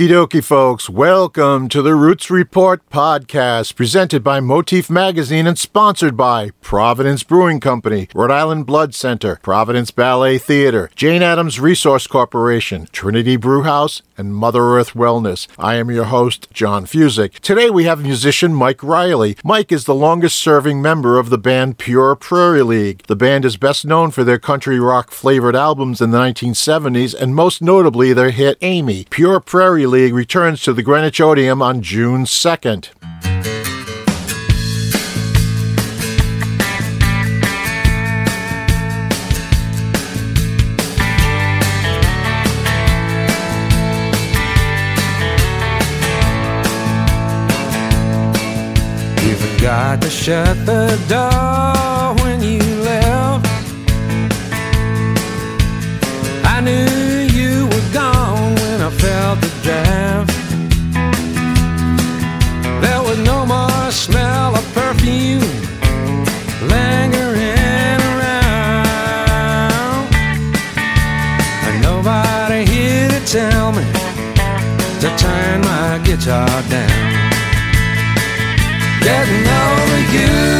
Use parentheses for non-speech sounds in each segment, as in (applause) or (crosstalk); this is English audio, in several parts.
Okie dokie, folks. Welcome to the Roots Report podcast, presented by Motif Magazine and sponsored by Providence Brewing Company, Rhode Island Blood Center, Providence Ballet Theater, Jane Addams Resource Corporation, Trinity Brewhouse, and Mother Earth Wellness. I am your host, John Fuzek. Today we have musician Mike Reilly. Mike is the longest serving member of the band Pure Prairie League. The band is best known for their country rock flavored albums in the 1970s and most notably their hit Amy. Pure Pure Prairie League returns to the Greenwich Odeum on June 2nd. You forgot to shut the door to turn my guitar down. Getting over you,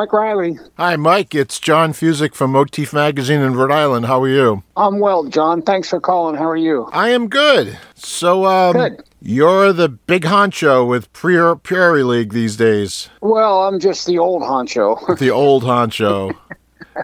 Mike Reilly. Hi, Mike. It's John Fuzek from Motif Magazine in Rhode Island. How are you? I'm well, John. Thanks for calling. How are you? I am good. So, um, Good. you're the big honcho with Prairie League these days. Well, I'm just the old honcho. (laughs) The old honcho.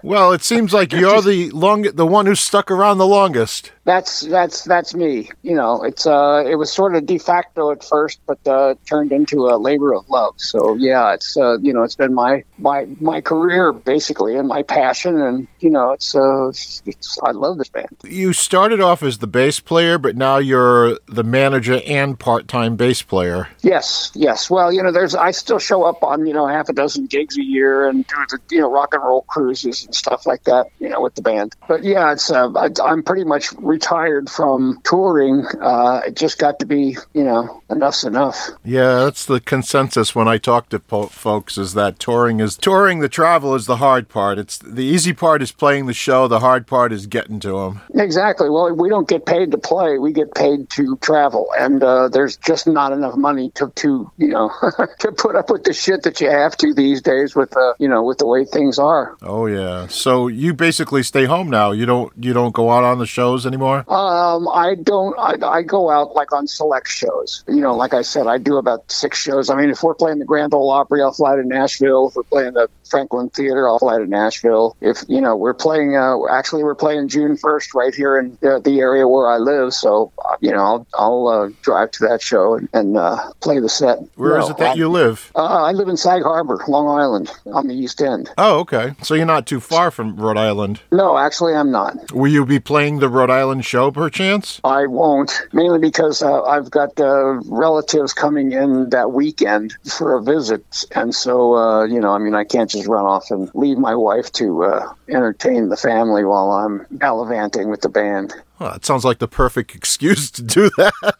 Well, it seems like you're the long, the one who stuck around the longest. That's that's that's me. You know, it's uh, it was sort of de facto at first, but uh, turned into a labor of love. So yeah, it's uh, you know, it's been my my my career basically and my passion, and you know, it's uh, it's, I love this band. You started off as the bass player, but now you're the manager and part-time bass player. Yes, yes. Well, you know, there's I still show up on you know half a dozen gigs a year and do the you know rock and roll cruises and stuff like that. You know, with the band. But yeah, it's uh, I, I'm pretty much retired from touring. Uh, it just got to be, you know, enough's enough. Yeah, that's the consensus when I talk to po- folks is that touring is touring. The travel is the hard part. It's the easy part is playing the show. The hard part is getting to them. Exactly. Well, we don't get paid to play. We get paid to travel, and uh, there's just not enough money to, to you know, (laughs) to put up with the shit that you have to these days with, uh, you know, with the way things are. Oh yeah. So you basically stay home now. You don't you don't go out on the shows anymore. Um, I don't. I, I go out like on select shows. You know, like I said, I do about six shows. I mean, if we're playing the Grand Ole Opry, I'll fly to Nashville. If we're playing the Franklin Theater, I'll fly to Nashville. If you know, we're playing. Uh, actually, we're playing June first right here in uh, the area where I live. So uh, you know, I'll, I'll uh, drive to that show and, and uh, play the set. Where is No, it that I- you live? Uh, I live in Sag Harbor, Long Island, on the East End. Oh, okay. So you're not too far from Rhode Island. No, actually, I'm not. Will you be playing the Rhode Island show perchance? I won't, mainly because uh, I've got uh, relatives coming in that weekend for a visit. And so, uh, you know, I mean, I can't just run off and leave my wife to uh, entertain the family while I'm gallivanting with the band. Well, that sounds like the perfect (laughs) excuse to do that.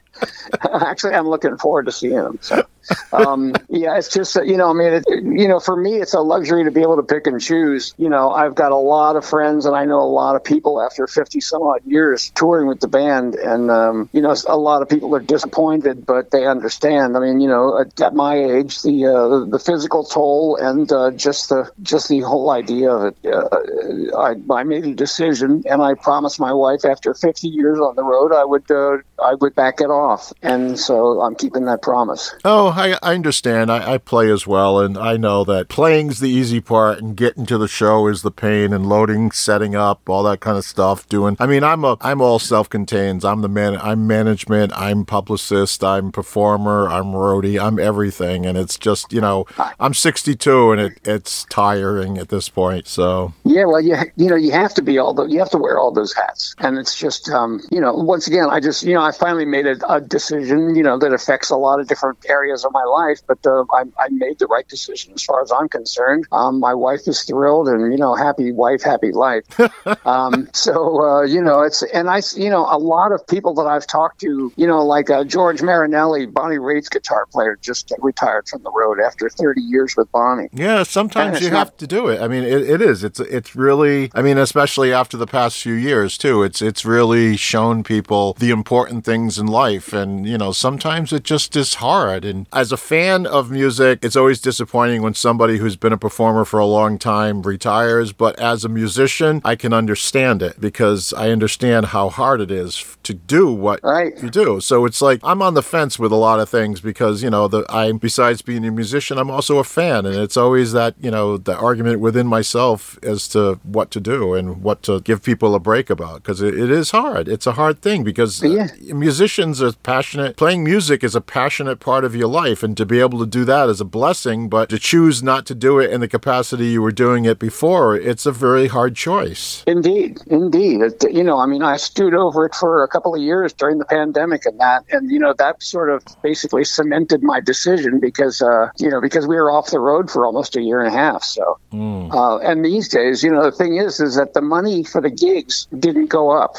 (laughs) (laughs) Actually, I'm looking forward to seeing them. So, um, yeah, it's just you know, I mean, it, you know, for me, it's a luxury to be able to pick and choose. You know, I've got a lot of friends and I know a lot of people after 50 some odd years touring with the band. And, um, you know, a lot of people are disappointed, but they understand. I mean, you know, at, my age, the, uh, the physical toll and uh, just the just the whole idea of it, uh, I, I made a decision and I promised my wife after 50 years on the road, I would, uh, I would back it off. And so I'm keeping that promise. Oh, I, I understand. I, I play as well, and I know that playing's the easy part, and getting to the show is the pain, and loading, setting up, all that kind of stuff. Doing. I mean, I'm a I'm all self-contained. I'm the man. I'm management. I'm publicist. I'm performer. I'm roadie. I'm everything, and it's just you know I'm 62, and it it's tiring at this point. So Yeah, well, you you know you have to be all the you have to wear all those hats, and it's just um, you know once again I just you know I finally made a, a decision you know that affects a lot of different areas of my life, but uh, I, I made the right decision as far as I'm concerned. Um, my wife is thrilled, and you know happy wife, happy life. (laughs) um, so uh, you know it's and I you know a lot of people that I've talked to you know like uh, George Marinelli, Bonnie Raitt's guitar player, just retired from the road after 30 years with Bonnie. Yeah, sometimes you not- have to do it. I mean, it, it is. It's it's really. I mean, especially after the past few years too. It's it's really shown people the important things in life, and you know, sometimes it just is hard. And as a fan of music, it's always disappointing when somebody who's been a performer for a long time retires. But as a musician, I can understand it because I understand how hard it is to do what Right. you do. So it's like I'm on the fence with a lot of things because you know the I besides being a musician, I'm also a fan, and it's always that you know the argument within myself as to what to do and what to give people a break about because it, it is hard. It's a hard thing because uh, Yeah. musicians are passionate. Playing music is a passionate part of your life, and to be able to do that is a blessing. But to choose not to do it in the capacity you were doing it before, it's a very hard choice. Indeed, indeed. It, you know, I mean, I stewed over it for a couple of years during the pandemic and that, and you know, that sort of basically cemented my decision because, uh, you know, because we were off the road for almost a year and a half. So, uh, and these days, you know, the thing is, is that the money for the gigs didn't go up,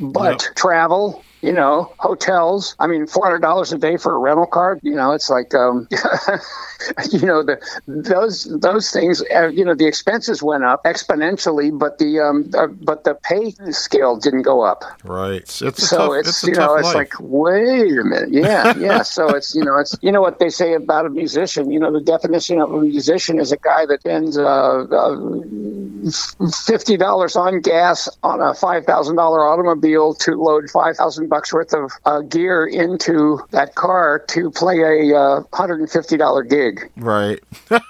but travel. You know, hotels. I mean, four hundred dollars a day for a rental car. You know, it's like, um, (laughs) you know, the those those things. Uh, you know, the expenses went up exponentially, but the um, uh, but the pay scale didn't go up. Right. It's, it's So tough, it's, it's you know, it's life. like wait a minute, (laughs) yeah, yeah. So it's you know, it's you know what they say about a musician. You know, the definition of a musician is a guy that spends uh, uh, fifty dollars on gas on a five thousand dollar automobile to load five thousand bucks worth of uh, gear into that car to play a uh, hundred and fifty dollar gig. Right. (laughs)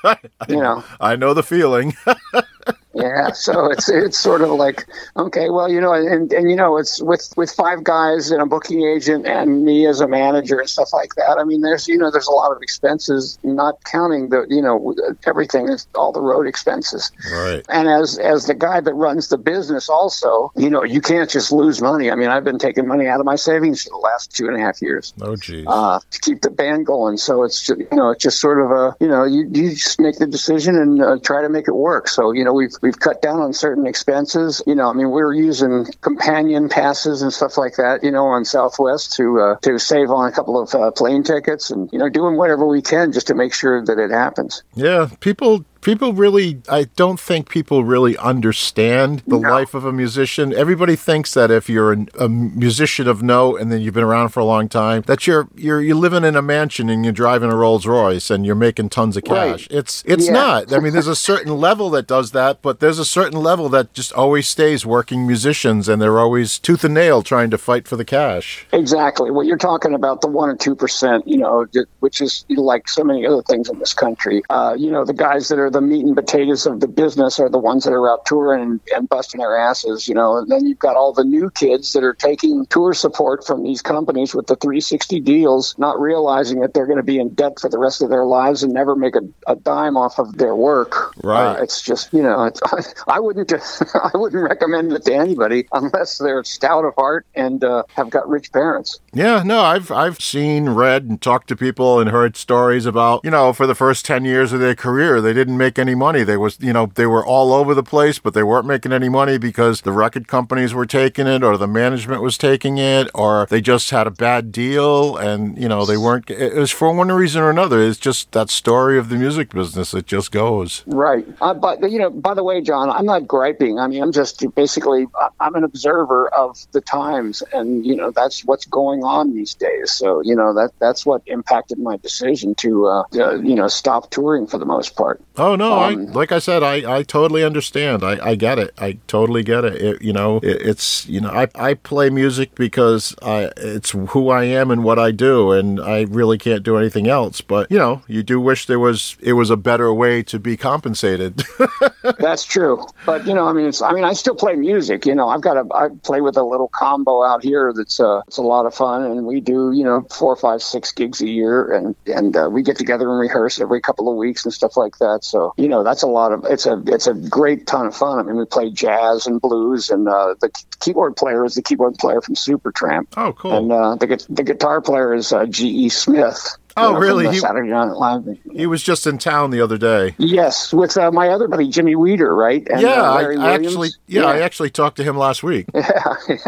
You know. I know the feeling. (laughs) Yeah, so it's it's sort of like okay, well, you know, and and you know, it's with with five guys and a booking agent and me as a manager and stuff like that. I mean, there's you know, there's a lot of expenses, not counting the you know everything is all the road expenses. right. And as as the guy that runs the business, also, you know, you can't just lose money. I mean, I've been taking money out of my savings for the last two and a half years Oh, geez. uh, to keep the band going. So it's ju- you know it's just sort of a you know you, you just make the decision and uh, try to make it work. So you know we've we've cut down on certain expenses. You know I mean we're using companion passes and stuff like that. You know on Southwest to uh, to save on a couple of uh, plane tickets and you know doing whatever we can just to make sure that it happens. Yeah, people people really I don't think people really understand the No. life of a musician. Everybody thinks that if you're an, a musician of note and then you've been around for a long time, that you're you're you're living in a mansion and you're driving a Rolls Royce and you're making tons of Right. cash. It's it's Yeah. not. I mean, there's a certain (laughs) level that does that, but there's a certain level that just always stays working musicians and they're always tooth and nail trying to fight for the cash. Exactly. What you're talking about, the one or two percent, you know, which is like so many other things in this country. Uh, you know, the guys that are the meat and potatoes of the business are the ones that are out touring and, and busting their asses. You know, and then you've got all the new kids that are taking tour support from these companies with the 360 deals, not realizing that they're going to be in debt for the rest of their lives and never make a, a dime off of their work. Right. Uh, it's just, you know, it's, (laughs) I wouldn't, (laughs) I wouldn't recommend it to anybody unless they're stout of heart and uh, have got rich parents. Yeah, no, I've I've seen, read, and talked to people and heard stories about you know for the first ten years of their career they didn't make any money. They was you know they were all over the place, but they weren't making any money because the record companies were taking it, or the management was taking it, or they just had a bad deal, and you know they weren't. It was for one reason or another. It's just that story of the music business. It just goes. Right. Uh, but you know, by the way, John, I'm not griping. I mean, I'm just basically I'm an observer of the times, and you know that's what's going on these days. So you know that that's what impacted my decision to uh, uh, you know stop touring for the most part. Oh no! Um, I like I said, I, I totally understand. I, I get it. I totally get it. it you know, it, it's you know, I, I play music because I it's who I am and what I do, and I really can't do anything else. But you know, you do wish there was it was a better way to be compensated. (laughs) That's true. But you know, I mean, it's I mean, I still play music. You know, I've got a I play with a little combo out here that's uh it's a lot of fun, and we do you know four, five, six gigs a year, and and uh, we get together and rehearse every couple of weeks and stuff like that. So you know, that's a lot of it's a it's a great ton of fun. I mean, we play jazz and blues, and uh, the keyboard player is the keyboard player from Supertramp, oh, cool. and uh, the the guitar player is uh, G. E. Smith. Oh, you know, from really? He- Saturday Night Live. he was just in town the other day. Yes, with uh, my other buddy Jimmy Weeder, right? And, yeah, uh, I, Larry I Williams. actually yeah, I actually talked to him last week. Yeah, (laughs)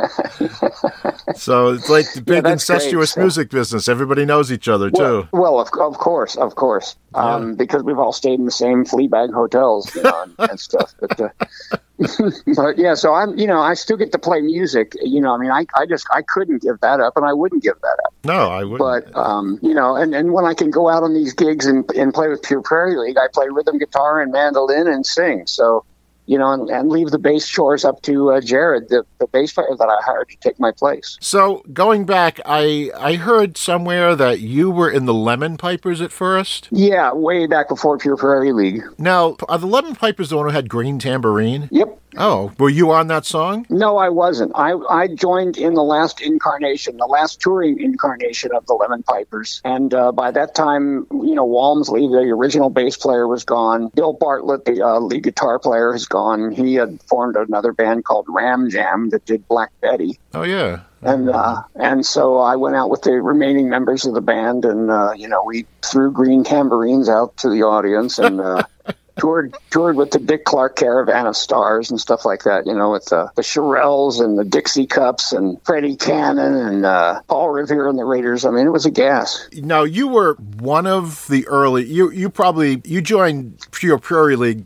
So it's like the big great, incestuous so- music business. Everybody knows each other well, too. well, of, of course, of course, um, because we've all stayed in the same flea bag hotels you know, and, and stuff. But, uh, but yeah, so I'm, you know, I still get to play music. You know, I mean, I, I just, I couldn't give that up, and I wouldn't give that up. No, I wouldn't. But um, you know, and, and when I can go out on these gigs and, and play with Pure Prairie League, I play rhythm guitar and mandolin and sing. So. You know, and, and leave the bass chores up to uh, Jared, the, the bass player that I hired to take my place. So going back, I I heard somewhere that you were in the Lemon Pipers at first. Yeah, way back before Pure Prairie League. Now, are the Lemon Pipers the one who had green tambourine? Yep. Oh, were you on that song? No, I wasn't. I, I joined in the last incarnation, the last touring incarnation of the Lemon Pipers. And uh, by that time, you know, Walmsley, the original bass player, was gone. Bill Bartlett, the uh, lead guitar player, is gone. He had formed another band called Ram Jam that did Black Betty. Oh yeah. And uh, and so I went out with the remaining members of the band, and uh, you know we threw green tambourines out to the audience, and uh, (laughs) toured toured with the Dick Clark Caravan of Stars and stuff like that. You know, with uh, the Shirelles and the Dixie Cups and Freddie Cannon and uh, Paul Revere and the Raiders. I mean, it was a gas. Now you were one of the early. You you probably you joined Pure Prairie League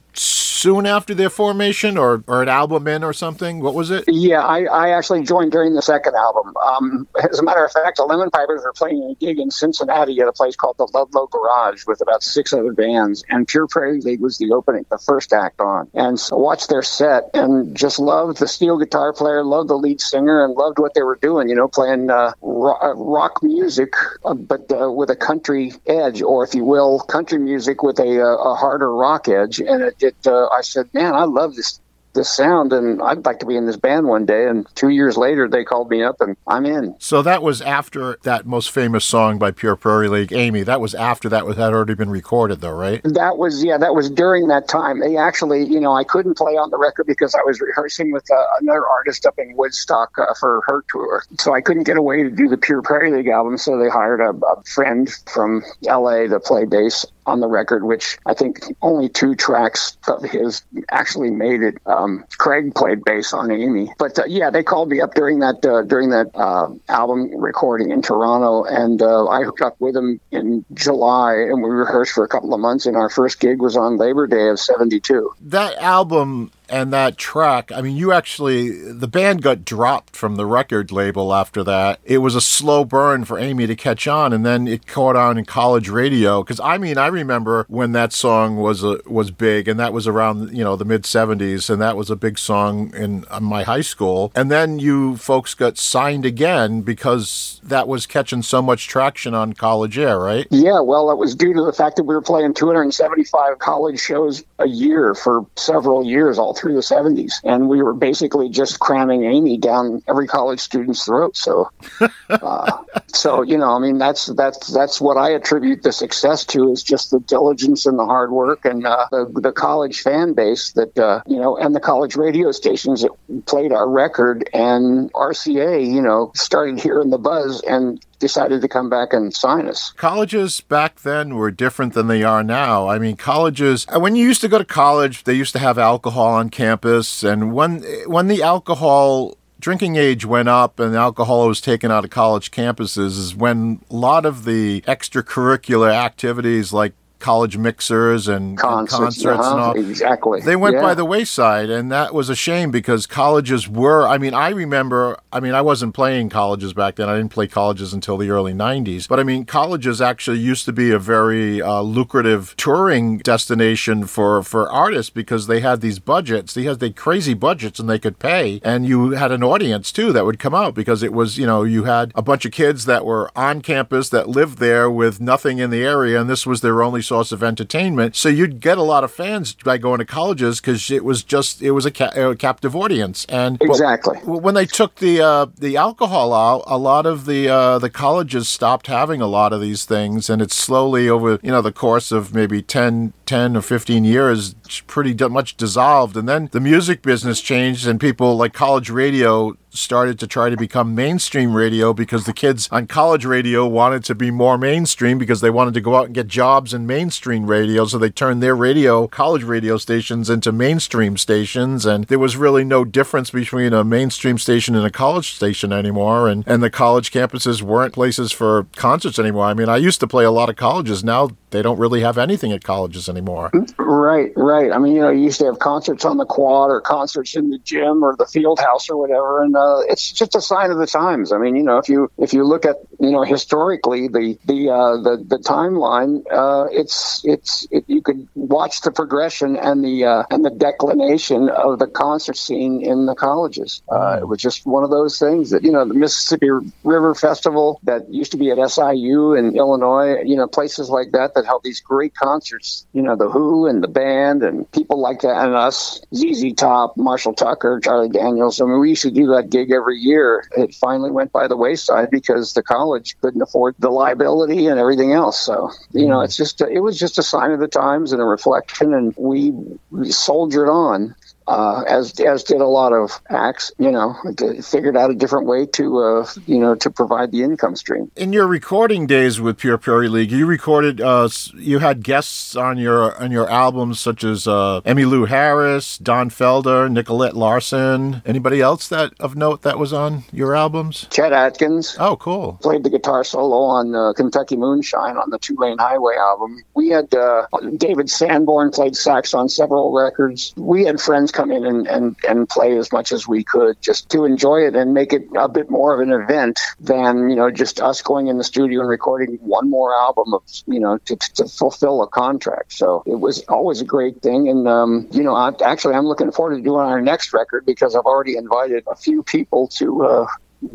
soon after their formation, or or an album in, or something? What was it? Yeah, I, I actually joined during the second album. Um, as a matter of fact, the Lemon Pipers were playing a gig in Cincinnati at a place called the Ludlow Garage with about six other bands, and Pure Prairie League was the opening, the first act on. And so watched their set and just loved the steel guitar player, loved the lead singer, and loved what they were doing. You know, playing uh, rock music, uh, but uh, with a country edge, or if you will, country music with a, uh, a harder rock edge. And it, it uh, I said, man, I love this this sound and I'd like to be in this band one day. And two years later, they called me up and I'm in. So that was after that most famous song by Pure Prairie League, Amy. That was after that was had already been recorded, though, right? That was yeah, that was during that time. They actually, you know, I couldn't play on the record because I was rehearsing with uh, another artist up in Woodstock uh, for her tour, so I couldn't get away to do the Pure Prairie League album. So they hired a, a friend from L.A. to play bass on the record, which I think only two tracks of his actually made it. Um, Craig played bass on Amy, but uh, yeah, they called me up during that uh, during that uh, album recording in Toronto, and uh, I hooked up with them in July, and we rehearsed for a couple of months. And our first gig was on Labor Day of '72. That album and that track, I mean, you actually, the band got dropped from the record label after that. It was a slow burn for Amy to catch on, and then it caught on in college radio. Because I mean, I remember when that song was a, was big, and that was around you know the mid '70s, and that was a big song in uh, my high school. And then you folks got signed again because that was catching so much traction on college air, right? Yeah, well, it was due to the fact that we were playing 275 college shows a year for several years, all through the 70s. And we were basically just cramming Amy down every college student's throat. So, (laughs) uh, so you know, I mean, that's that's that's what I attribute the success to is just the diligence and the hard work and uh, the, the college fan base that uh, you know, and the college radio stations that played our record and RCA, you know, started hearing the buzz and decided to come back and sign us. Colleges back then were different than they are now. I mean, colleges uh, when you used to go to college, they used to have alcohol on campus, and when when the alcohol drinking age went up and alcohol was taken out of college campuses is when a lot of the extracurricular activities like college mixers and concerts, and, concerts uh-huh, and all. Exactly. They went yeah. by the wayside, and that was a shame because colleges were. I mean, I remember. I mean, I wasn't playing colleges back then. I didn't play colleges until the early '90s. But I mean, colleges actually used to be a very uh, lucrative touring destination for for artists because they had these budgets. They had the crazy budgets, and they could pay. And you had an audience too that would come out because it was you know you had a bunch of kids that were on campus that lived there with nothing in the area, and this was their only source of entertainment. So you'd get a lot of fans by going to colleges because it was just it was a, ca- a captive audience. And exactly when they took the uh, the alcohol out, a lot of the uh, the colleges stopped having a lot of these things, and it's slowly over you know the course of maybe 10, 10 or fifteen years, pretty much dissolved. And then the music business changed, and people like college radio started to try to become mainstream radio because the kids on college radio wanted to be more mainstream because they wanted to go out and get jobs in mainstream radio. So they turned their radio, college radio stations into mainstream stations. And there was really no difference between a mainstream station and a college station anymore. And, and the college campuses weren't places for concerts anymore. I mean, I used to play a lot of colleges. Now they don't really have anything at colleges anymore. Right, right. I mean, you know, you used to have concerts on the quad or concerts in the gym or the field house or whatever. And, uh, it's just a sign of the times. I mean, you know, if you if you look at you know historically the the uh, the the timeline, uh, it's it's it, you could watch the progression and the uh, and the declination of the concert scene in the colleges. Uh, it was just one of those things that you know the Mississippi River Festival that used to be at SIU in Illinois. You know, places like that that held these great concerts. You know, the Who and the band and people like that, and us, ZZ Top, Marshall Tucker, Charlie Daniels. I mean, we used to do that gig every year. It finally went by the wayside because the college couldn't afford the liability and everything else. So, you know, mm-hmm. it's just, a, it was just a sign of the times and a reflection, and we, we soldiered on. Uh, as as did a lot of acts. You know, figured out a different way to uh, you know to provide the income stream. In your recording days with Pure Prairie League, you recorded. Uh, you had guests on your on your albums such as uh, Emmylou Harris, Don Felder, Nicolette Larson. Anybody else that of note that was on your albums? Chet Atkins. Oh, cool. Played the guitar solo on uh, Kentucky Moonshine on the Two Lane Highway album. We had uh, David Sanborn played sax on several records. We had friends come in and, and, and play as much as we could just to enjoy it and make it a bit more of an event than, you know, just us going in the studio and recording one more album of, you know, to, to fulfill a contract. So it was always a great thing. And, um, you know, I, actually, I'm looking forward to doing our next record because I've already invited a few people to, uh,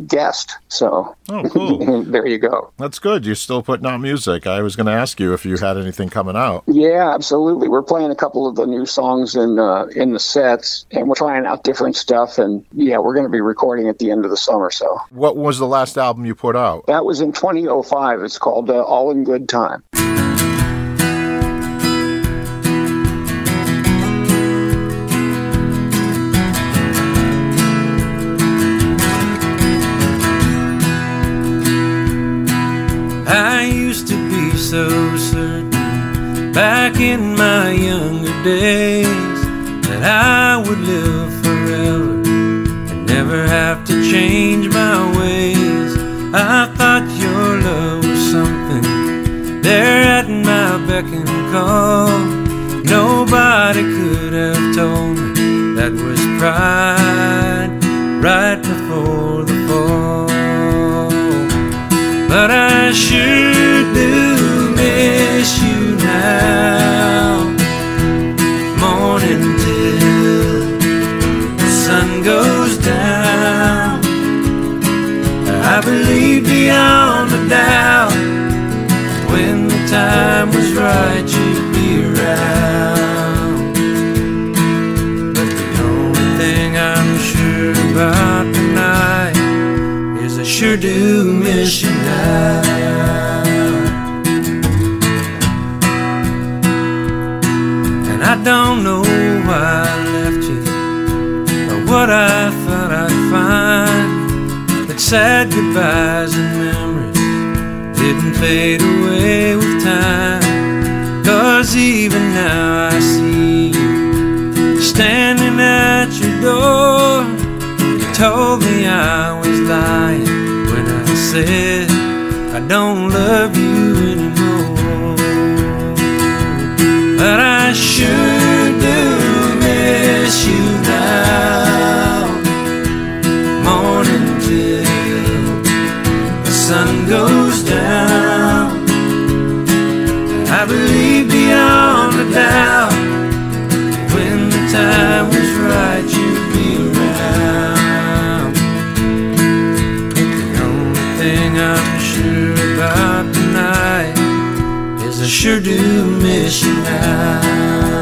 guest. So, oh, cool. (laughs) there you go. That's good. You're still putting out music. I was going to ask you if you had anything coming out. Yeah, absolutely. We're playing a couple of the new songs in uh, in the sets, and we're trying out different stuff. And yeah, we're going to be recording at the end of the summer. So, what was the last album you put out? That was in 2005. It's called uh, All in Good Time. Back in my younger days that I would live forever and never have to change my ways. I thought your love was something there at my beck and call. Nobody could have told me that was pride right now. Morning till what I thought I'd find. But sad goodbyes and memories didn't fade away with time. Cause even now I see you standing at your door. You told me I was lying when I said I don't love you anymore. But I sure do a when the time was right, you'd be around. But the only thing I'm sure about tonight is I sure do miss you now.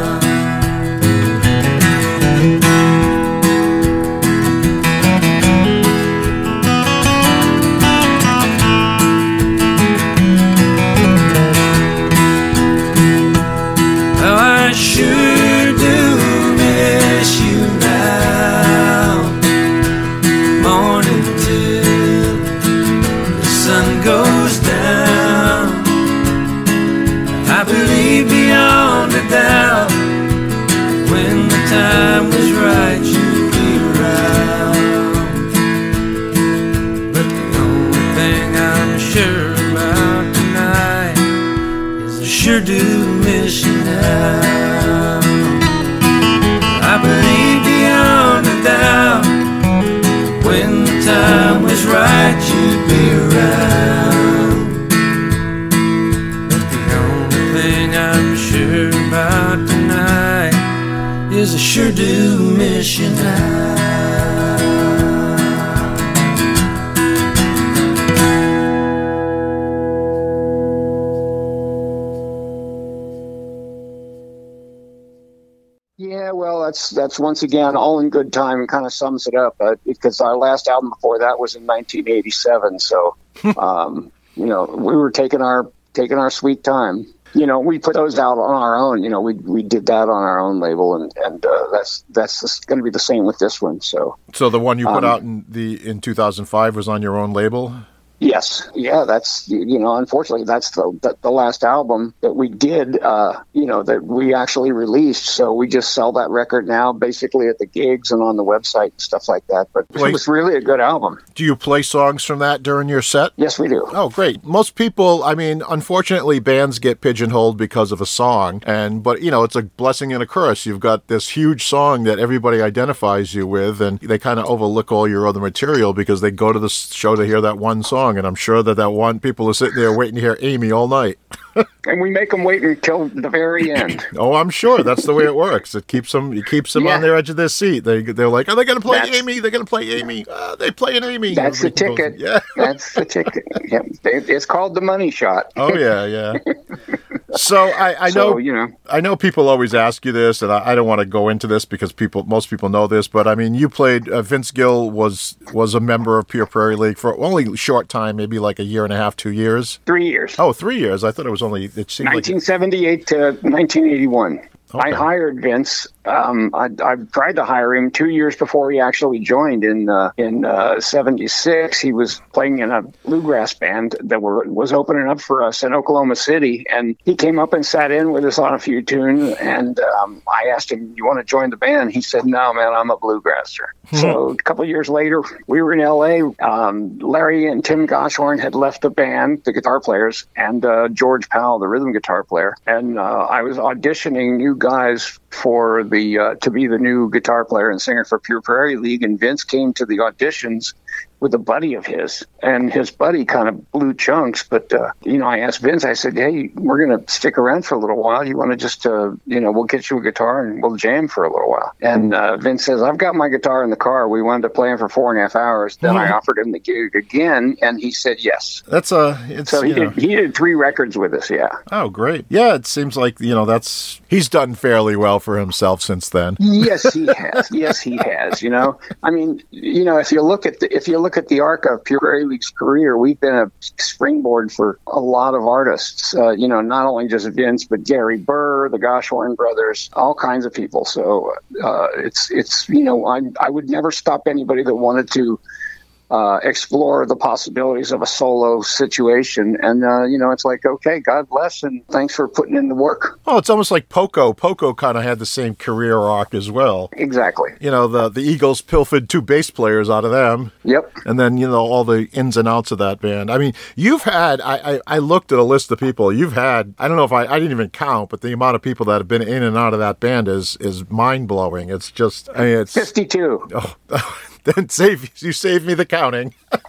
Yeah, well, that's that's once again all in good time. Kind of sums it up uh, because our last album before that was in 1987. So, (laughs) um, you know, we were taking our taking our sweet time. You know, we put those out on our own. You know, we we did that on our own label, and and uh, that's that's going to be the same with this one. So, So the one you put Um, out in the in 2005 was on your own label. Yes, yeah, that's you know, unfortunately, that's the the, the last album that we did. Uh, you know, that we actually released. So we just sell that record now, basically at the gigs and on the website and stuff like that. But Wait. it was really a good album. Do you play songs from that during your set? Yes, we do. Oh, great. Most people, I mean, unfortunately, bands get pigeonholed because of a song. And, but, you know, it's a blessing and a curse. You've got this huge song that everybody identifies you with, and they kind of overlook all your other material because they go to the show to hear that one song. And I'm sure that that one, people are sitting there waiting to hear Amy all night. (laughs) (laughs) And we make them wait until the very end. (laughs) Oh, I'm sure that's the way it works. It keeps them, it keeps them Yeah. on their edge of their seat. They, they're like, are they going to play That's- Amy? They're going to play Amy. Uh, they playing Amy. That's the ticket. Yeah. That's the (laughs) ticket. Yeah. It's called the money shot. Oh yeah, yeah. So I, I know So, you know, I know people always ask you this, and I, I don't want to go into this because people, most people know this, but I mean, you played. Uh, Vince Gill was was a member of Pure Prairie League for only a short time, maybe like a year and a half, two years. three years. Oh, three years. I thought it was only. It seemed like 1978 to 1981. I hired Vince. Um, I, I tried to hire him two years before he actually joined in uh, in uh, '76. He was playing in a bluegrass band that were was opening up for us in Oklahoma City, and he came up and sat in with us on a few tunes. And um, I asked him, "You want to join the band?" He said, "No, man, I'm a bluegrasser." so a couple of years later, we were in L.A. Um, Larry and Tim Goshorn had left the band, the guitar players, and uh, George Powell, the rhythm guitar player, and uh, I was auditioning new guys for the uh, to be the new guitar player and singer for Pure Prairie League, and Vince came to the auditions with a buddy of his, and his buddy kind of blew chunks. But uh, you know, I asked Vince, I said, "Hey, we're going to stick around for a little while. You want to just, uh, you know, we'll get you a guitar and we'll jam for a little while." And uh, Vince says, "I've got my guitar in the car. We wanted to play him for four and a half hours." Then I offered him the gig again, and he said yes. that's a. It's So he did. He did three records with us. Yeah. oh great. Yeah, it seems like you know that's he's done fairly well for himself since then. yes, he has. Yes, he has. You know, I mean, you know, if you look at the if you look at the arc of Pure League's career, we've been a springboard for a lot of artists. Uh, you know, not only just Vince, but Gary Burr, the Goshorn brothers, all kinds of people. So uh, it's it's you know, I I would never stop anybody that wanted to. Uh, explore the possibilities of a solo situation, and uh, you know, it's like, okay, God bless, and thanks for putting in the work. Oh, it's almost like Poco. Poco kind of had the same career arc as well. Exactly. You know, the the Eagles pilfered two bass players out of them. Yep. and then you know all the ins and outs of that band. I mean, you've had I, I I looked at a list of people you've had. I don't know if I I didn't even count, but the amount of people that have been in and out of that band is is mind blowing. It's just I mean it's Fifty-two. oh, (laughs) (laughs) then save you save me the counting. (laughs)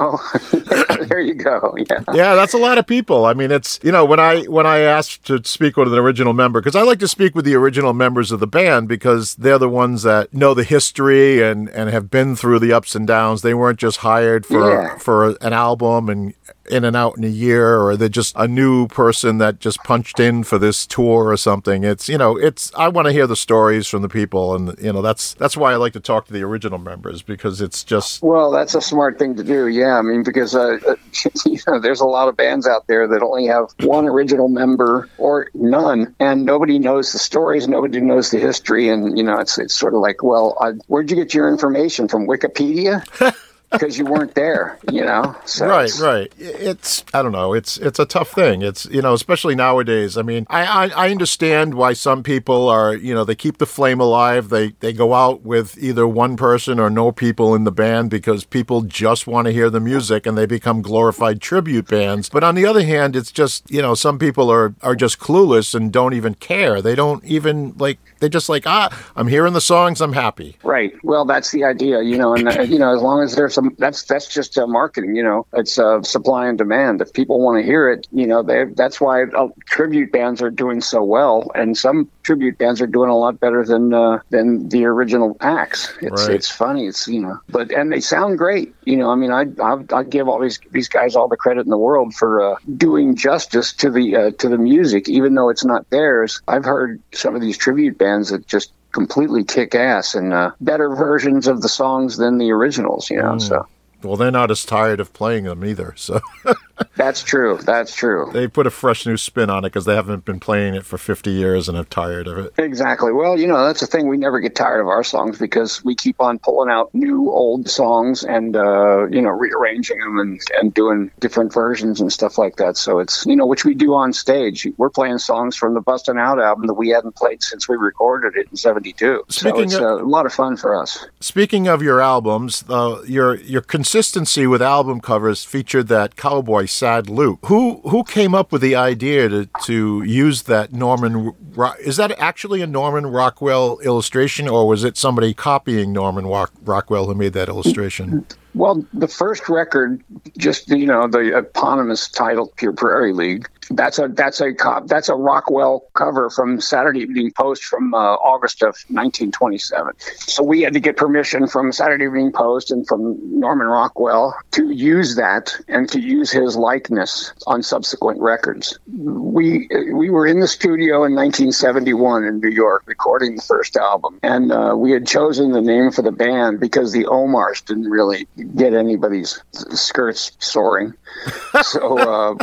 Oh, (laughs) there you go. Yeah. Yeah, that's a lot of people. I mean, it's you know when I when I asked to speak with an original member because I like to speak with the original members of the band because they're the ones that know the history and and have been through the ups and downs. They weren't just hired for Yeah. for an album and in and out in a year or they're just a new person that just punched in for this tour or something. It's you know, it's I want to hear the stories from the people and you know, that's that's why I like to talk to the original members because it's just Well, that's a smart thing to do. Yeah, I mean, because uh, (laughs) you know, there's a lot of bands out there that only have one original member or none, and nobody knows the stories, nobody knows the history, and you know, it's it's sort of like, well, uh, where'd you get your information from? Wikipedia? (laughs) Because you weren't there, you know. So right right. It's i don't know it's it's a tough thing. It's you know especially nowadays i mean I, I i understand why some people are you know they keep the flame alive. They they go out with either one person or no people in the band because people just want to hear the music and they become glorified tribute bands. But on the other hand it's just you know some people are are just clueless and don't even care. They don't even like they're just like ah i'm hearing the songs i'm happy. Right. Well, that's the idea, you know, and uh, you know, as long as there's some, that's that's just uh, marketing, you know, it's uh, supply and demand. If people want to hear it, you know, they that's why uh, tribute bands are doing so well, and some tribute bands are doing a lot better than uh, than the original acts. It's Right. it's funny, it's you know, but and they sound great, you know. I mean, I I, I give all these these guys all the credit in the world for uh, doing justice to the uh, to the music, even though it's not theirs. I've heard some of these tribute bands that just completely kick ass and uh, better versions of the songs than the originals, you know. So well they're not as tired of playing them either so (laughs) That's true. That's true. They put a fresh new spin on it because they haven't been playing it for 50 years and are tired of it. Exactly. Well, you know, that's the thing. We never get tired of our songs because we keep on pulling out new old songs and, uh, you know, rearranging them and, and doing different versions and stuff like that. So it's, you know, which we do on stage. We're playing songs from the Bustin' Out album that we hadn't played since we recorded it in 72. Speaking so it's of- a lot of fun for us. Speaking of your albums, uh, your your consistency with album covers featured that cowboy sad Luke. Who who came up with the idea to, to use that Norman? Is that actually a Norman Rockwell illustration, or was it somebody copying Norman Rock, Rockwell who made that illustration? Well, the first record, just you know, the eponymous title, Pure Prairie League. That's a that's a cop that's a Rockwell cover from Saturday Evening Post from uh, August of 1927. So we had to get permission from Saturday Evening Post and from Norman Rockwell to use that and to use his likeness on subsequent records. We we were in the studio in 1971 in New York recording the first album, and uh, we had chosen the name for the band because the Omars didn't really get anybody's skirts soaring. (laughs) so, uh,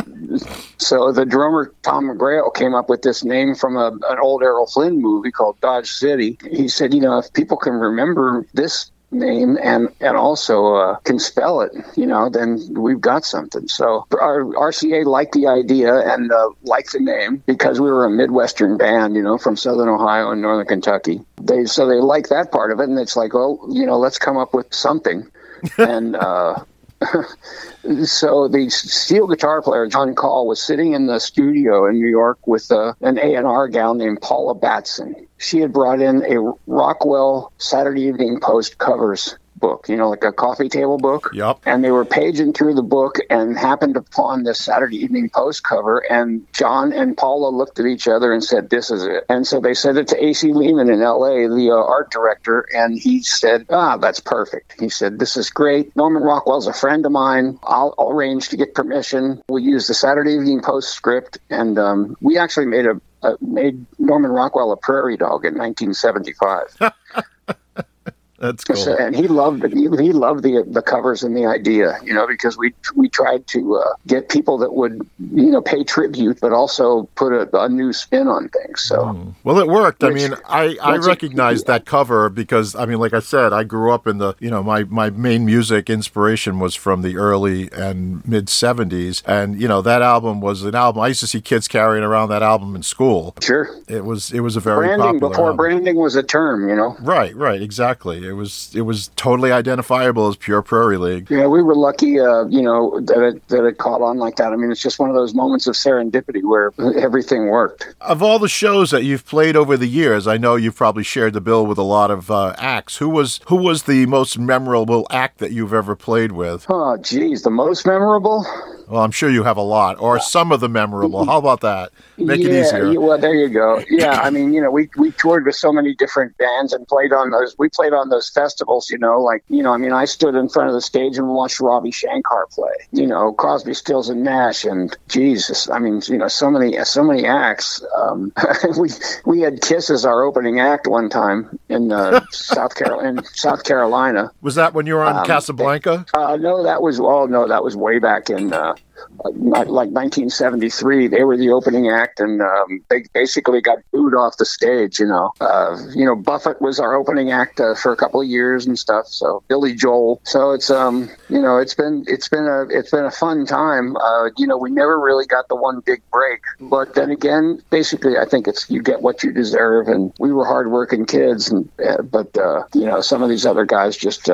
so the drummer Tom McGrail came up with this name from a, an old Errol Flynn movie called Dodge City. He said, you know, if people can remember this name and and also uh, can spell it, you know, then we've got something. So our RCA liked the idea and uh, liked the name because we were a Midwestern band, you know, from Southern Ohio and Northern Kentucky. They so they like that part of it, and it's like, well, you know, let's come up with something. (laughs) and uh, (laughs) so the steel guitar player John Call was sitting in the studio in New York with uh, an A and R gal named Paula Batson. She had brought in a Rockwell Saturday Evening Post covers book, you know, like a coffee table book. Yep. And they were paging through the book and happened upon this Saturday Evening Post cover. And John and Paula looked at each other and said, This is it. And so they sent it to A.C. Lehman in L.A., the uh, art director, and he said, Ah, that's perfect. He said, This is great. Norman Rockwell's a friend of mine. I'll, I'll arrange to get permission. We'll use the Saturday Evening Post script. And um, we actually made a uh, made Norman Rockwell a prairie dog in 1975. (laughs) That's cool. So- and he loved it. He, he loved the the covers and the idea, you know, because we we tried to uh, get people that would you know pay tribute, but also put a, a new spin on things. So Well, it worked. I mean, I, I which- recognize that cover because, I mean, like I said, I grew up in the, you know, my, my main music inspiration was from the early and mid 70s. And, you know, that album was an album. I used to see kids carrying around that album in school. sure, It was it was a very branding before album. branding was a term, you know. Right, right, exactly. It was it was totally identifiable as pure Prairie League. Yeah, we were lucky, uh, you know, that it that it caught on like that. I mean, it's just one of those moments of serendipity where everything worked. Of all the shows that you've played over the years, I know you've probably shared the bill with a lot of uh, acts. Who was who was the most memorable act that you've ever played with? Oh, geez, the most memorable. Well, I'm sure you have a lot, or some of the memorable. How about that? Make it easier. yeah, well, there you go. Yeah, I mean, you know, we we toured with so many different bands and played on those. We played on those festivals, you know, like you know, I mean, I stood in front of the stage and watched Ravi Shankar play. You know, Crosby, Stills, and Nash, and Jesus, I mean, you know, so many so many acts. Um, (laughs) we we had Kiss as our opening act one time in uh, South Carolina. In South Carolina. Was that when you were on Um, Casablanca? Uh, no, that was oh no, that was way back in uh, like like 1973. They were the opening act, and um, they basically got booed off the stage. You know, uh, you know, Buffett was our opening act uh, for a couple of years and stuff. So Billy Joel. So it's um, you know, it's been it's been a it's been a fun time. Uh, you know, we never really got the one big break, but then again, basically, I think it's you get what you deserve, and we were hardworking kids, and uh, but uh, you know, some of these other guys just.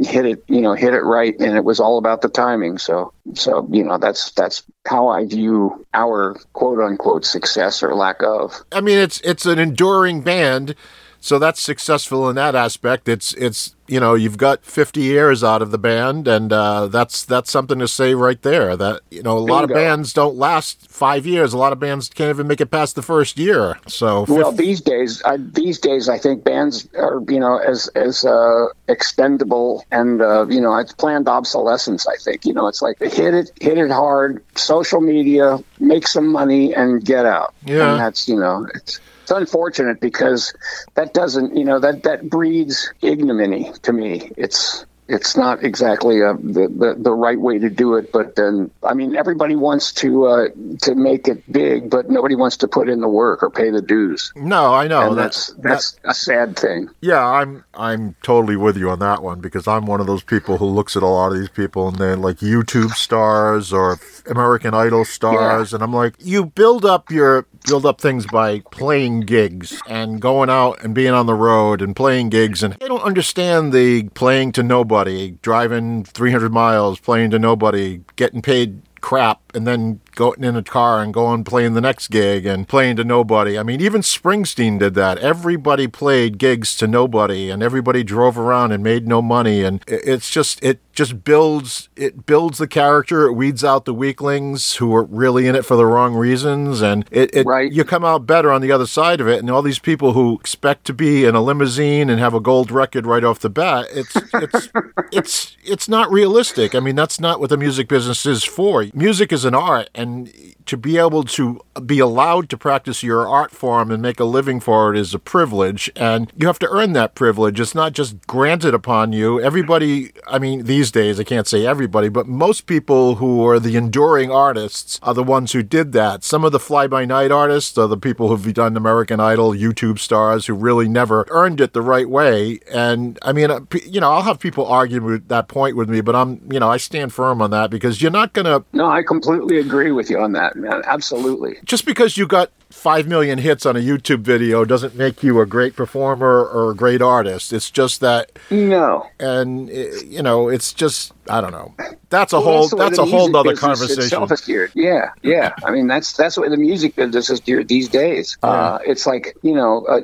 Hit it you know hit it right and it was all about the timing so so you know that's that's how i view our quote unquote success or lack of I mean, it's it's an enduring band, so that's successful in that aspect. It's it's you know you've got 50 years out of the band, and uh, that's that's something to say right there. That you know a lot of bands don't last five years. A lot of bands can't even make it past the first year. So well these days I, these days i think bands are you know as as uh extendable and uh you know it's planned obsolescence i think you know it's like hit it hit it hard social media make some money and get out Yeah. and that's you know it's it's unfortunate because that doesn't you know that that breeds ignominy to me it's it's not exactly a, the, the the right way to do it. But then, I mean, everybody wants to uh, to make it big, but nobody wants to put in the work or pay the dues. No, I know and that's that's that, a sad thing. Yeah, I'm I'm totally with you on that one because I'm one of those people who looks at a lot of these people and they're like YouTube stars or American Idol stars, yeah. and I'm like, you build up your build up things by playing gigs and going out and being on the road and playing gigs. And they don't understand the playing to nobody, driving 300 miles, playing to nobody, getting paid crap, and then going in a car and going playing the next gig and playing to nobody. I mean, even Springsteen did that. Everybody played gigs to nobody, and everybody drove around and made no money. And it's just it just builds it builds the character. It weeds out the weaklings who are really in it for the wrong reasons, and it, it right. you come out better on the other side of it. And all these people who expect to be in a limousine and have a gold record right off the bat, it's it's (laughs) it's it's not realistic. I mean, that's not what the music business is for. Music is an art and to be able to be allowed to practice your art form and make a living for it is a privilege and you have to earn that privilege it's not just granted upon you everybody i mean these days i can't say everybody but most people who are the enduring artists are the ones who did that some of the fly by night artists are the people who've done american idol youtube stars who really never earned it the right way and i mean uh, you know i'll have people argue with that point with me but i'm you know i stand firm on that because you're not going to no i completely agree with you on that man. Absolutely. Just because you got 5 million hits on a YouTube video doesn't make you a great performer or a great artist. It's just that. No. And, eh, you know, it's just, I don't know. That's a well, whole, that's, that's a whole other conversation. Yeah. Yeah. I mean, that's, that's what the music business is geared these days. Yeah. Uh, it's like, you know, uh,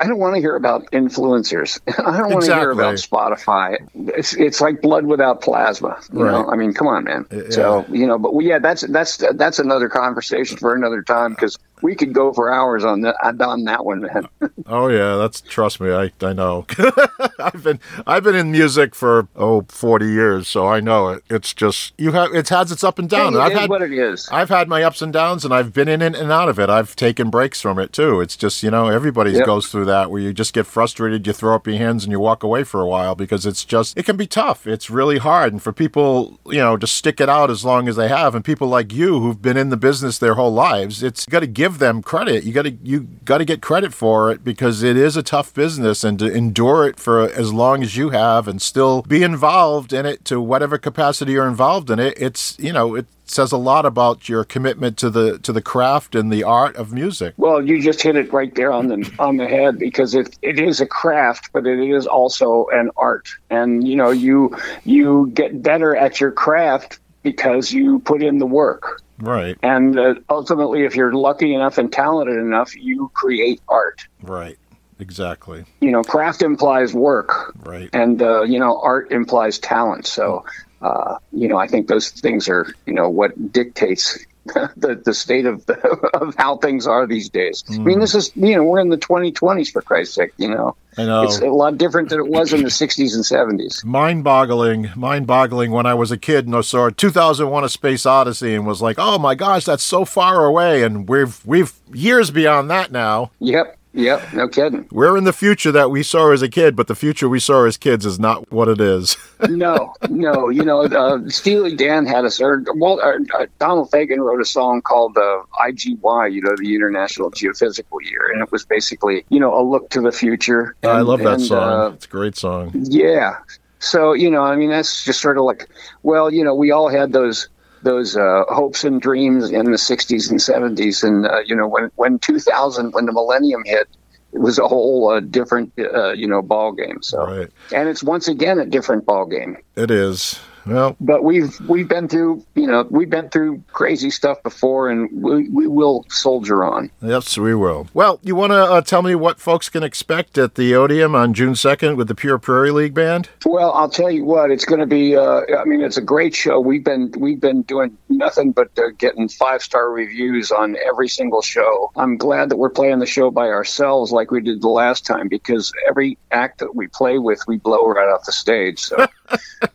I don't want to hear about influencers. (laughs) I don't want exactly. to hear about Spotify. It's, it's like blood without plasma. You right. know, I mean, come on, man. Yeah. So, you know, but yeah, that's, that's, that's another conversation for another time time because we could go for hours on that on that one, man. (laughs) oh yeah, that's trust me, I I know. (laughs) I've been I've been in music for oh 40 years, so I know it. It's just you have it has its up and down. Hey, I've had what it is. I've had my ups and downs, and I've been in it and out of it. I've taken breaks from it too. It's just you know everybody yep. goes through that where you just get frustrated, you throw up your hands, and you walk away for a while because it's just it can be tough. It's really hard, and for people you know to stick it out as long as they have, and people like you who've been in the business their whole lives, it's got to give them credit. You got to you got to get credit for it because it is a tough business, and to endure it for as long as you have and still be involved in it to whatever capacity you're involved in it. It's you know it says a lot about your commitment to the to the craft and the art of music. Well, you just hit it right there on the on the head because it, it is a craft, but it is also an art. And you know, you you get better at your craft because you put in the work. Right. And uh, ultimately, if you're lucky enough and talented enough, you create art. Right. Exactly. You know, craft implies work. Right. And, uh, you know, art implies talent. So, uh, you know, I think those things are, you know, what dictates (laughs) the, the state of the, (laughs) of how things are these days. Mm. I mean, this is you know we're in the 2020s for Christ's sake. You know, I know it's a lot different than it was in the 60s and 70s. Mind-boggling, mind-boggling. When I was a kid and I saw 2001: A Space Odyssey and was like, oh my gosh, that's so far away, and we've we've years beyond that now. Yep. Yep, no kidding. We're in the future that we saw as a kid, but the future we saw as kids is not what it is. (laughs) no, no. You know, uh, Steely Dan had a or, well, uh, uh, Donald Fagen wrote a song called uh, IGY, you know, the International Geophysical Year, and it was basically, you know, a look to the future. And, I love that and, song. Uh, it's a great song. Yeah. So you know, I mean, that's just sort of like, well, you know, we all had those those uh, hopes and dreams in the 60s and 70s. And, uh, you know, when, when 2000, when the millennium hit, it was a whole uh, different, uh, you know, ball game. So, right. and it's once again a different ball game. It is. Well, but we've we've been through you know we've been through crazy stuff before, and we, we will soldier on. Yes, we will. Well, you want to uh, tell me what folks can expect at the Odeum on June second with the Pure Prairie League band? Well, I'll tell you what, it's going to be. Uh, I mean, it's a great show. We've been we've been doing nothing but uh, getting five star reviews on every single show. I'm glad that we're playing the show by ourselves like we did the last time because every act that we play with, we blow right off the stage. So. (laughs)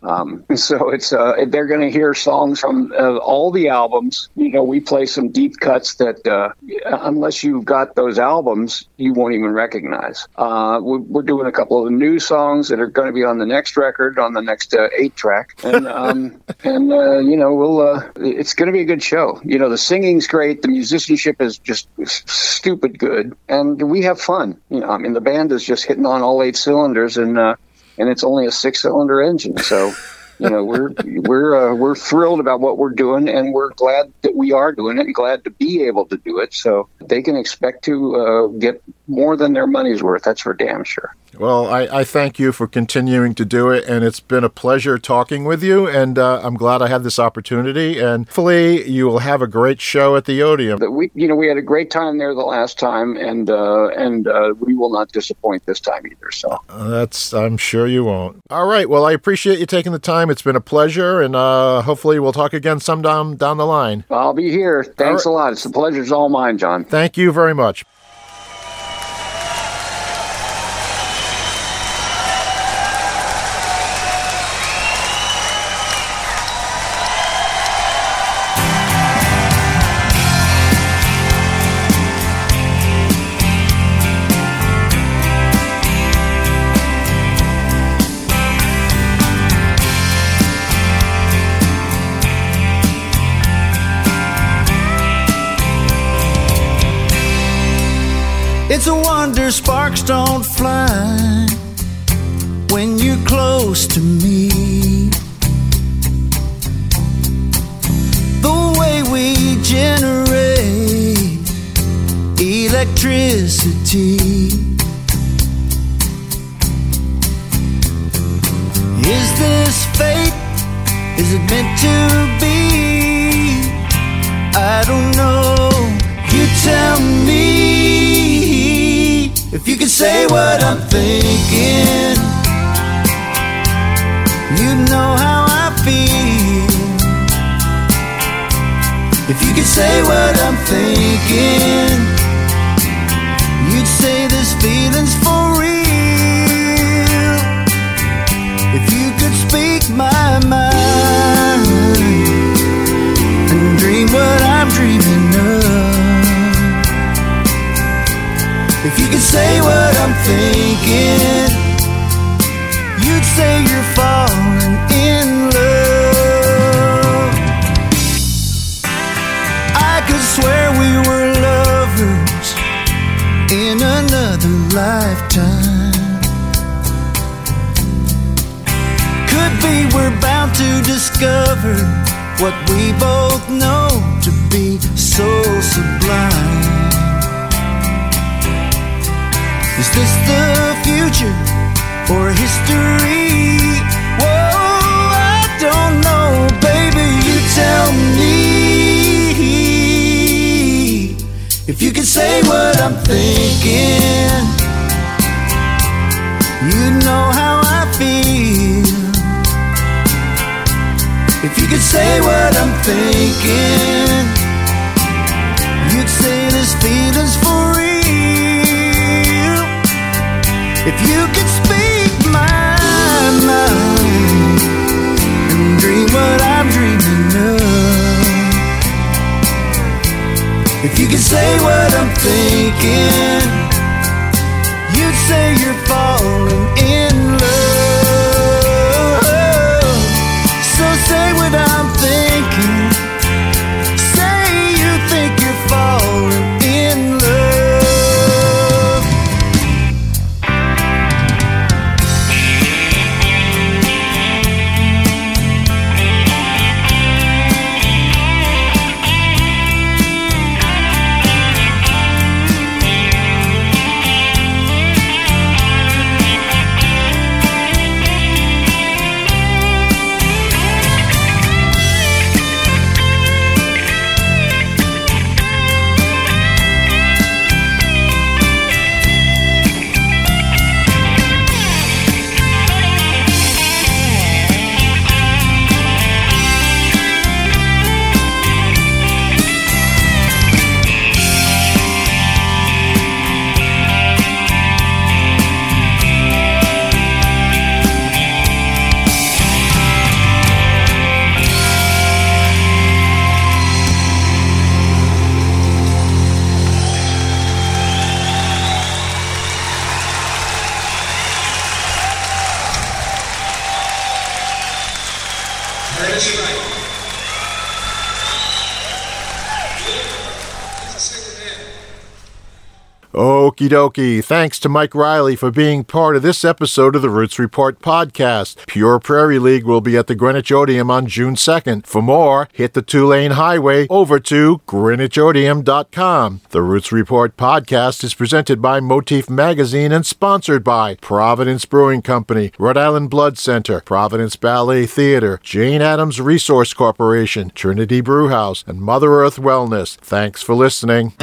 um, (laughs) so it's uh, they're going to hear songs from uh, all the albums. You know, we play some deep cuts that uh, unless you've got those albums, you won't even recognize. Uh, we're, we're, doing a couple of new songs that are going to be on the next record, on the next uh, eight track, and um, (laughs) and uh, you know, we'll it's going to be a good show. You know, the singing's great, the musicianship is just stupid good, and we have fun. You know, I mean, the band is just hitting on all eight cylinders, and and it's only a six cylinder engine. So, you know, we're we're uh, we're thrilled about what we're doing, and we're glad that we are doing it, and glad to be able to do it. So they can expect to uh, get more than their money's worth. That's for damn sure. Well, I, I, thank you for continuing to do it, and it's been a pleasure talking with you. And uh, I'm glad I had this opportunity. And hopefully, you will have a great show at the Odeum. We, you know, we had a great time there the last time, and uh, and uh, we will not disappoint this time either. So uh, that's, I'm sure you won't. All right. Well, I appreciate you taking the time. It's been a pleasure, and uh, hopefully, we'll talk again sometime down the line. I'll be here. Thanks right. a lot. It's the pleasure's all mine, John. Thank you very much. Electricity. Is this fate? Is it meant to be? I don't know. You tell me. If you could say what I'm thinking, you know how I feel. If you could say what I'm thinking, you'd say this feeling's for real. If you could speak my mind and dream what I'm dreaming of. If you could say what I'm thinking, you'd say you're falling discover what we both know to be so sublime. Is this the future or history? Whoa, I don't know, baby. You tell me. If you could say what I'm thinking, you know how could say what I'm thinking, you'd say this feeling's for real. If you could speak my mind and dream what I'm dreaming of. If you could say what I'm thinking, you'd say you're falling in Okie dokie. Thanks to Mike Reilly for being part of this episode of the Roots Report podcast. Pure Prairie League will be at the Greenwich Odeum on June 2nd. For more, hit the two lane highway over to greenwichodeum.com. The Roots Report podcast is presented by Motif Magazine and sponsored by Providence Brewing Company, Rhode Island Blood Center, Providence Ballet Theater, Jane Addams Resource Corporation, Trinity Brewhouse, and Mother Earth Wellness. Thanks for listening.